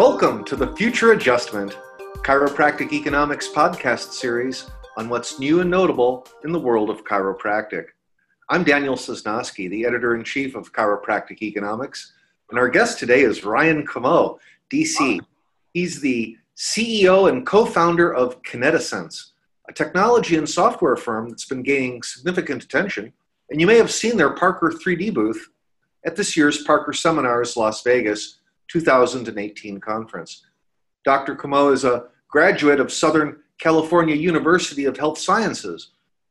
Welcome to the Future Adjustment Chiropractic Economics podcast series on what's new and notable in the world of chiropractic. I'm Daniel Sosnowski, the editor in chief of Chiropractic Economics, and our guest today is Ryan Comeau, DC. He's the CEO and co founder of Kinetisense, a technology and software firm that's been gaining significant attention. And you may have seen their Parker 3D booth at this year's Parker Seminars Las Vegas 2018 conference. Dr. Comeau is a graduate of Southern California University of Health Sciences,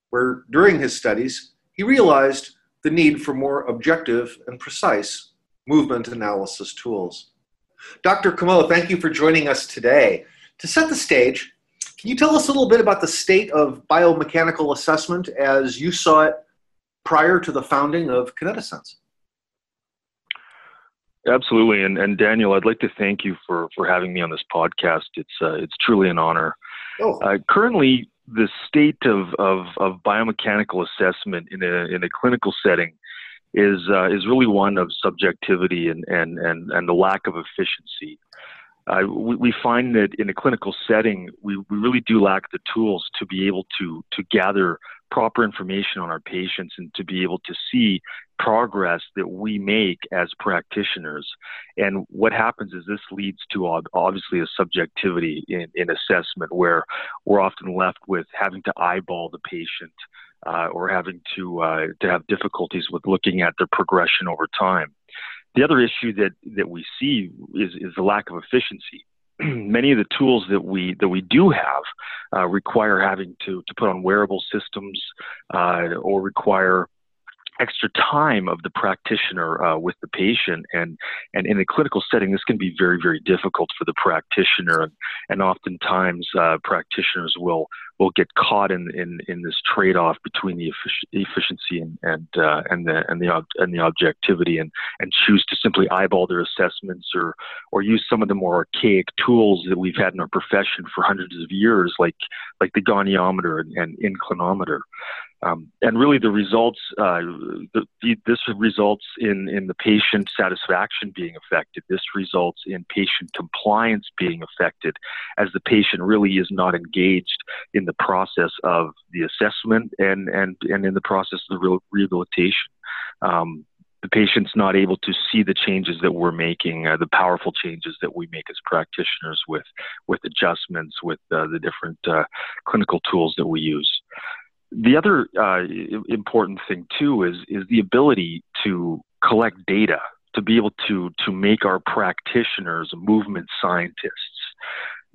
where during his studies he realized the need for more objective and precise movement analysis tools. Dr. Comeau, thank you for joining us today. To set the stage, can you tell us a little bit about the state of biomechanical assessment as you saw it prior to the founding of Kinetisense? Absolutely, and, and Daniel, I'd like to thank you for, for having me on this podcast. It's uh, it's truly an honor. Oh. Uh, currently, the state of, of, of biomechanical assessment in a in a clinical setting is uh, is really one of subjectivity and and and, and the lack of efficiency. Uh, we, we, find that in a clinical setting, we, we really do lack the tools to be able to to gather proper information on our patients and to be able to see progress that we make as practitioners. And what happens is this leads to obviously a subjectivity in, in assessment where we're often left with having to eyeball the patient uh, or having to uh, to have difficulties with looking at their progression over time. The other issue that, that we see is, is the lack of efficiency. many of the tools that we that we do have uh, require having to to put on wearable systems uh, or require extra time of the practitioner uh, with the patient. And and in a clinical setting this can be very very difficult for the practitioner. And, and oftentimes uh, practitioners will will get caught in in, in this trade-off between the efficiency and and uh, and the and the and the objectivity and and choose to simply eyeball their assessments or or use some of the more archaic tools that we've had in our profession for hundreds of years like like the goniometer and, and inclinometer um, and really, the results, uh, the, the, this results in, in the patient satisfaction being affected. This results in patient compliance being affected as the patient really is not engaged in the process of the assessment and, and, and in the process of the rehabilitation. Um, the patient's not able to see the changes that we're making, uh, the powerful changes that we make as practitioners with, with adjustments, with uh, the different uh, clinical tools that we use. The other uh, important thing too is is the ability to collect data to be able to to make our practitioners movement scientists.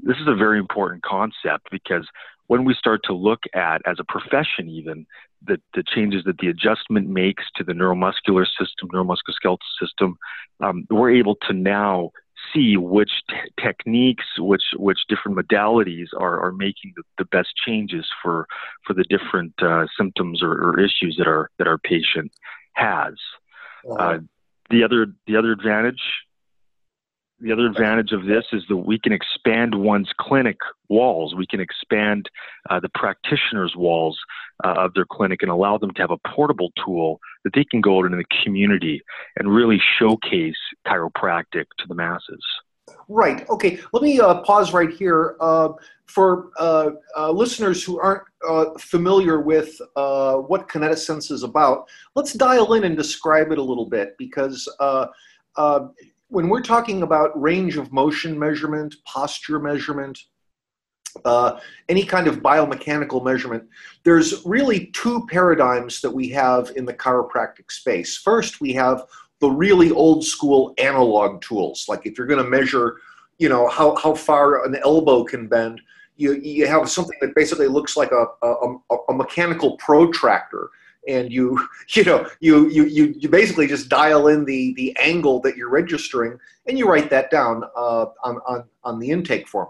This is a very important concept because when we start to look at as a profession even the, the changes that the adjustment makes to the neuromuscular system, neuromusculoskeletal system, um, we're able to now see which t- techniques, which which different modalities are, are making the, the best changes for for the different uh, symptoms or, or, issues that our that our patient has. Uh, the other the other advantage the other advantage of this is that we can expand one's clinic walls. We can expand uh, the practitioner's walls uh, of their clinic and allow them to have a portable tool that they can go out into the community and really showcase chiropractic to the masses. Right. Okay. Let me uh, pause right here. Uh, for uh, uh listeners who aren't uh, familiar with uh, what Kinetisense is about, let's dial in and describe it a little bit because when we're talking about range of motion measurement, posture measurement, uh, any kind of biomechanical measurement, there's really two paradigms that we have in the chiropractic space. First, we have the really old school analog tools, like if you're going to measure, you know, how, how far an elbow can bend, you, you have something that basically looks like a, a, a mechanical protractor. And you you know you you you, basically just dial in the the angle that you're registering and you write that down uh, on, on on the intake form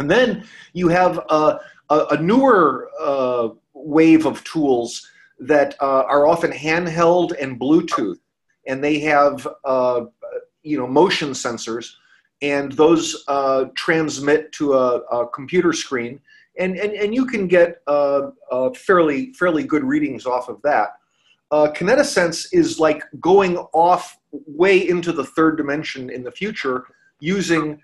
and then you have a, a, a newer uh, wave of tools that uh, are often handheld and bluetooth. And they have uh, you know motion sensors. And those uh, transmit to a, a computer screen. And and, and you can get uh, uh, fairly fairly good readings off of that. Kinetisense is like going off way into the third dimension in the future using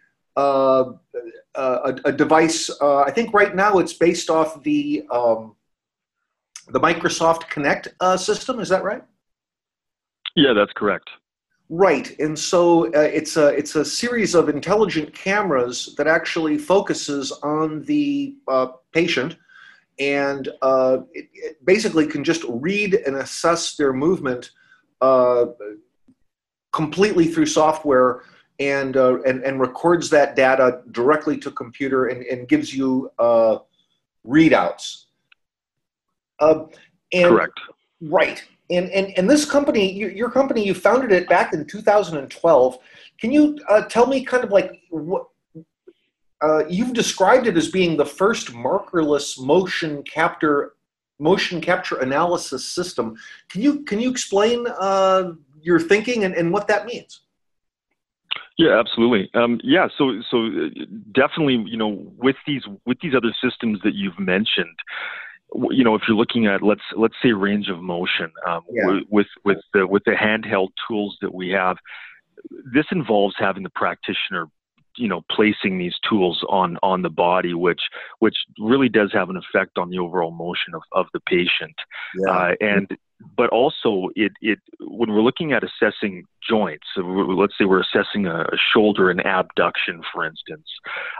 a, a, device. Uh, I think right now it's based off the um, the Microsoft Kinect uh, system. Is that right? Yeah, that's correct. Right, and so uh, it's a it's a series of intelligent cameras that actually focuses on the uh, patient, and uh, it, it, basically can just read and assess their movement uh, completely through software, and uh, and and records that data directly to computer and, and gives you uh, readouts. and, Correct. Right, and, and, and this company, your company, you founded it back in 2012. Can you uh, tell me kind of like what uh, you've described it as being the first markerless motion capture motion capture analysis system. Can you can you explain uh, your thinking and, and what that means? Yeah, absolutely. Um, yeah, so so uh, definitely, you know, with these with these other systems that you've mentioned, you know, if you're looking at let's let's say range of motion um, yeah. with with the with the handheld tools that we have, this involves having the practitioner, you know, placing these tools on on the body, which which really does have an effect on the overall motion of, of the patient, yeah. uh, and but also it, it when we're looking at assessing joints so let's say we're assessing a, shoulder and abduction for instance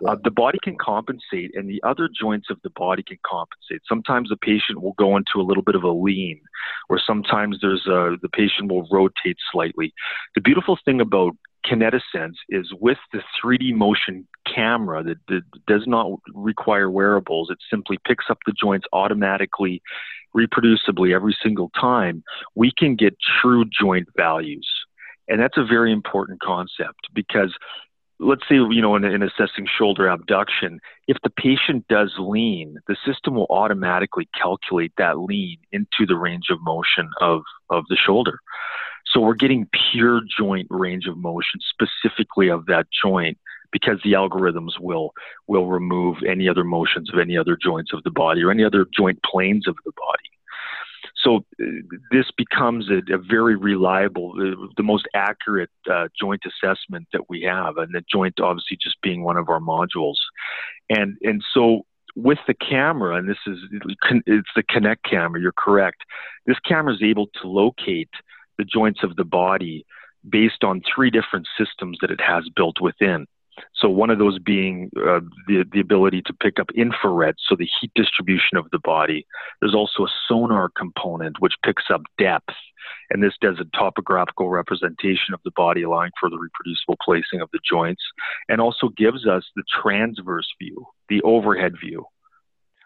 yeah. uh, the body can compensate and the other joints of the body can compensate sometimes the patient will go into a little bit of a lean or sometimes there's a, the patient will rotate slightly the beautiful thing about Kinetisense is with the 3D motion camera that, that, does not require wearables. It simply picks up the joints automatically reproducibly every single time, we can get true joint values. And that's a very important concept because let's say, you know, in, in, assessing shoulder abduction, if the patient does lean, the system will automatically calculate that lean into the range of motion of, of the shoulder. So we're getting pure joint range of motion specifically of that joint because the algorithms will will remove any other motions of any other joints of the body or any other joint planes of the body. So uh, this becomes a, a very reliable, uh, the most accurate uh, joint assessment that we have, and the joint obviously just being one of our modules, and and so with the camera, and this is it's the Kinect camera. You're correct. This camera is able to locate the joints of the body based on three different systems that it has built within. So one of those being uh, the the ability to pick up infrared, so the heat distribution of the body. There's also a sonar component which picks up depth, and this does a topographical representation of the body, allowing for the reproducible placing of the joints, and also gives us the transverse view, the overhead view.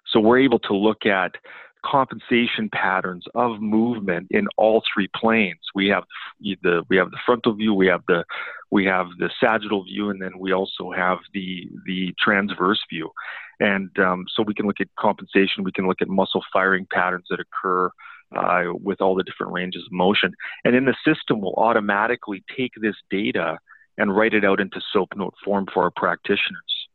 So we're able to look at compensation patterns of movement in all three planes. We have the we have the frontal view, we have the we have the sagittal view, and then we also have the the transverse view. And um, so we can look at compensation, we can look at muscle firing patterns that occur uh, with all the different ranges of motion. And then the system will automatically take this data and write it out into SOAP note form for our practitioners.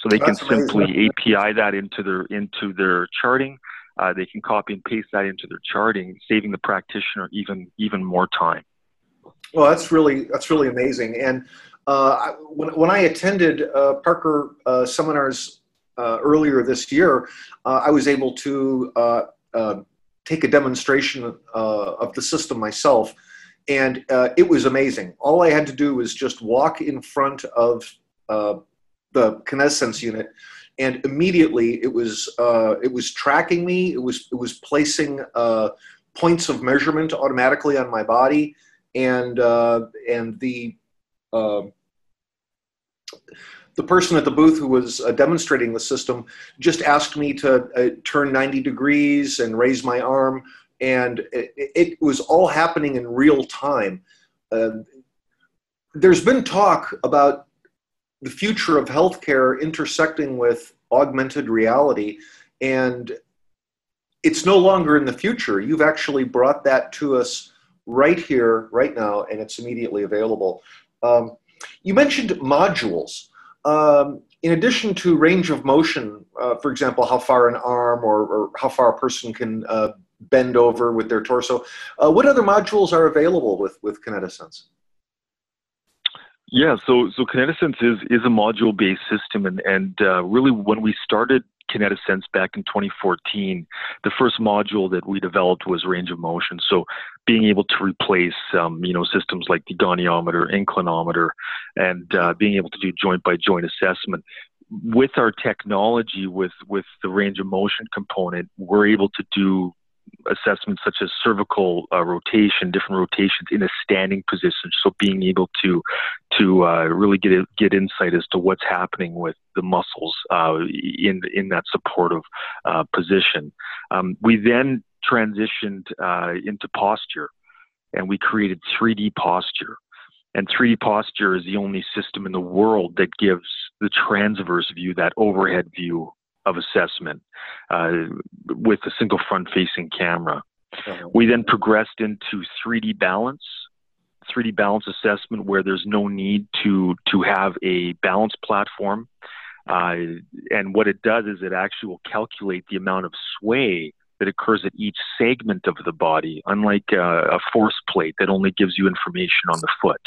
So they That's can simply API that into their into their charting uh, they can copy and paste that into their charting, saving the practitioner even even more time. Well, that's really that's really amazing. And uh, when when I attended uh, Parker uh, seminars uh, earlier this year, uh, I was able to take a demonstration of the system myself, and it was amazing. All I had to do was just walk in front of the Kinetisense unit and immediately it was uh, it was tracking me. It was it was placing uh, points of measurement automatically on my body, and uh, and the um, the person at the booth who was uh, demonstrating the system just asked me to uh, turn 90 degrees and raise my arm, and it, it was all happening in real time. Uh, there's been talk about the future of healthcare intersecting with augmented reality and it's no longer in the future. You've actually brought that to us right here right now and it's immediately available. Um, you mentioned modules. Um, in addition to range of motion uh, for example how far an arm or, or how far a person can uh, bend over with their torso uh, what other modules are available with with kinetisense Yeah, so so Kinetisense is is a module based system, and and uh, really when we started Kinetisense back in 2014, the first module that we developed was range of motion. So being able to replace um, you know systems like the goniometer, inclinometer, and uh, being able to do joint by joint assessment. With our technology, with with the range of motion component, we're able to do assessments such as cervical uh, rotation, different rotations in a standing position. So being able to to uh, really get a, get insight as to what's happening with the muscles uh, in in that supportive uh, position. Um, we then transitioned uh, into posture, and we created 3D posture. And 3D posture is the only system in the world that gives the transverse view, that overhead view of assessment uh, with a single front facing camera. Uh-huh. We then progressed into 3D balance, 3D balance assessment where there's no need to, to have a balance platform. Uh, and what it does is it actually will calculate the amount of sway that occurs at each segment of the body, unlike uh, a force plate that only gives you information on the foot.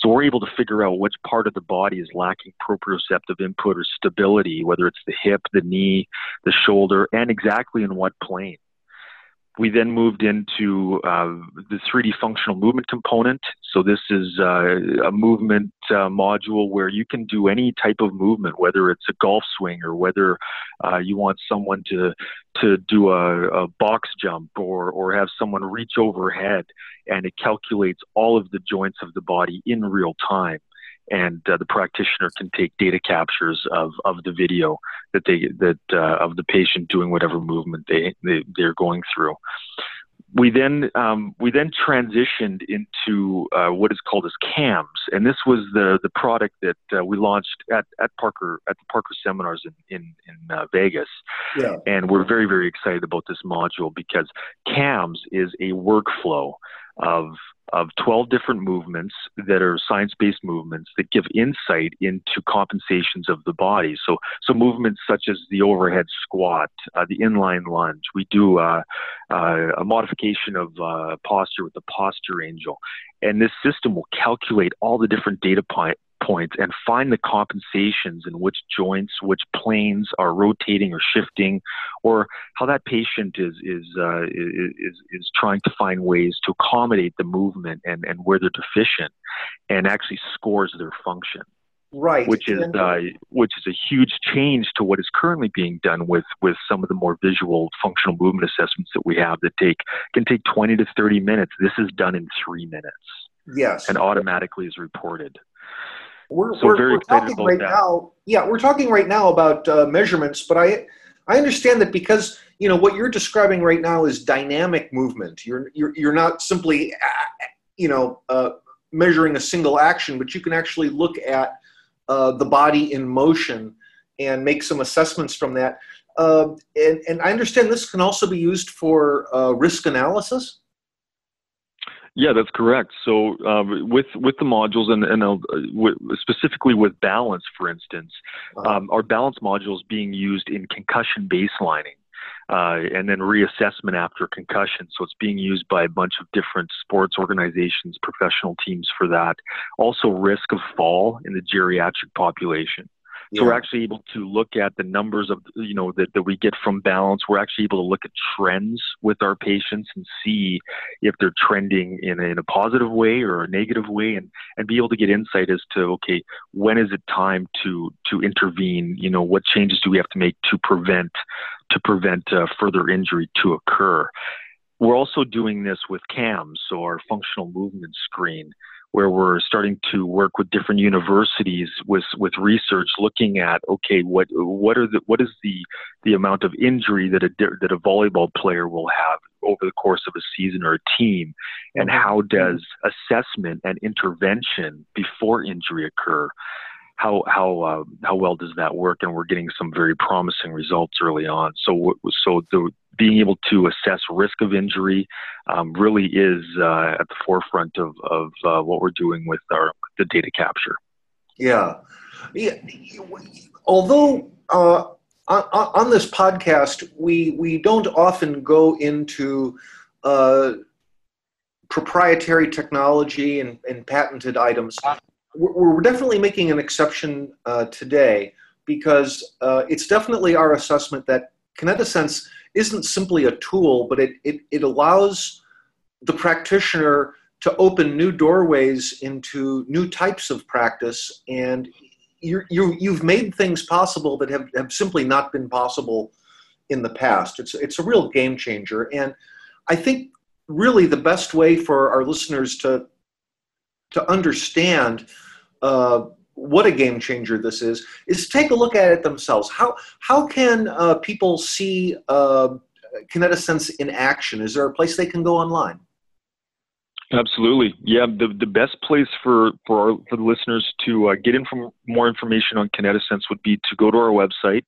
So we're able to figure out which part of the body is lacking proprioceptive input or stability, whether it's the hip, the knee, the shoulder, and exactly in what plane. We then moved into uh, the 3D functional movement component. So this is uh, a movement uh, module where you can do any type of movement, whether it's a golf swing or whether uh, you want someone to to do a, a box jump or or have someone reach overhead, and it calculates all of the joints of the body in real time and uh, the practitioner can take data captures of, of the video that they that uh, of the patient doing whatever movement they, they they're going through. We then um, we then transitioned into uh, what is called as CAMS, and this was the the product that uh, we launched at, at Parker at the Parker seminars in in, in uh, Vegas. Yeah. And we're very very excited about this module because CAMS is a workflow of of 12 different movements that are science-based movements that give insight into compensations of the body. So, so movements such as the overhead squat, uh, the inline lunge. We do uh, uh, a modification of uh, posture with the posture angel, and this system will calculate all the different data points points and find the compensations in which joints, which planes are rotating or shifting, or how that patient is is uh, is is trying to find ways to accommodate the movement and and where they're deficient, and actually scores their function. Right, which is uh, which is a huge change to what is currently being done with with some of the more visual functional movement assessments that we have that take can take 20 to 30 minutes. This is done in three minutes. Yes, and automatically is reported. We're, so we're, very we're talking right that. now. Yeah, we're talking right now about uh, measurements, but I I understand that because you know what you're describing right now is dynamic movement. You're you're you're not simply you know uh, measuring a single action, but you can actually look at uh, the body in motion and make some assessments from that. Uh, and, and I understand this can also be used for uh, risk analysis. Yeah, that's correct. So um, with with the modules and, and uh, w- specifically with balance, for instance, uh-huh. um, our balance modules being used in concussion baselining. Uh, and then reassessment after concussion. So it's being used by a bunch of different sports organizations, professional teams for that. Also, risk of fall in the geriatric population. So yeah. we're actually able to look at the numbers of you know that, that we get from balance. We're actually able to look at trends with our patients and see if they're trending in a, in a positive way or a negative way, and and be able to get insight as to okay when is it time to to intervene? You know what changes do we have to make to prevent to prevent uh, further injury to occur. We're also doing this with CAMS, so our functional movement screen where we're starting to work with different universities with with research looking at okay what what are the what is the the amount of injury that a that a volleyball player will have over the course of a season or a team? And mm-hmm. how does assessment and intervention before injury occur how how uh, how well does that work? And we're getting some very promising results early on. So so the being able to assess risk of injury um, really is uh, at the forefront of of uh, what we're doing with our the data capture. Yeah, yeah. Although uh, on, on, this podcast, we we don't often go into uh, proprietary technology and, and patented items. We're definitely making an exception uh, today because uh, it's definitely our assessment that Kinetisense isn't simply a tool, but it, it, it allows the practitioner to open new doorways into new types of practice. And you you, you've made things possible that have, have simply not been possible in the past. It's, it's a real game changer. And I think really the best way for our listeners to, to understand uh, what a game changer this is is take a look at it themselves. How how can uh, people see uh, Kinetisense in action? Is there a place they can go online? Absolutely, yeah. The the best place for for our, for the listeners to uh, get in from more information on Kinetisense would be to go to our website.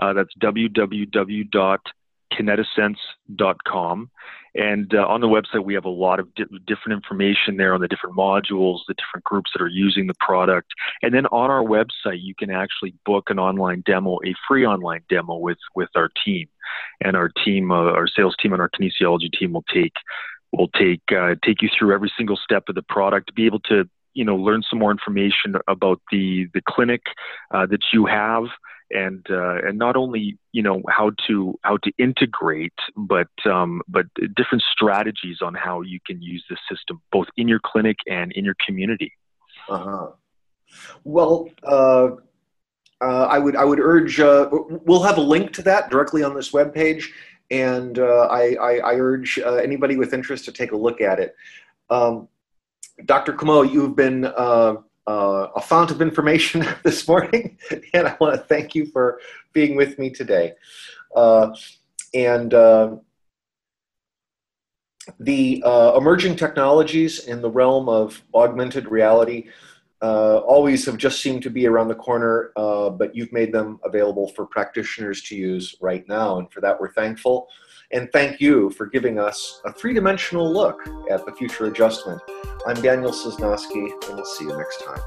Uh, that's www.kinetisense.com, and uh, on the website, we have a lot of di- different information there on the different modules, the different groups that are using the product. And then on our website, you can actually book an online demo, a free online demo with, with our team. And our team, uh, our sales team and our kinesiology team will take will take uh, take you through every single step of the product be able to you know learn some more information about the the clinic uh, that you have and uh, and not only you know how to how to integrate, but um, but different strategies on how you can use the system both in your clinic and in your community. Uh-huh. Well, uh, uh, I would I would urge uh, we'll have a link to that directly on this web page, and uh, I, I, I, urge uh, anybody with interest to take a look at it. Um, Dr. Comeau, you've been uh, a fount of information this morning, and I want to thank you for being with me today. Uh, and uh, the emerging technologies in the realm of augmented reality uh, always have just seemed to be around the corner, uh, but you've made them available for practitioners to use right now, and for that we're thankful. And thank you for giving us a three dimensional look at the future adjustment. I'm Daniel Sosnowski, and we'll see you next time.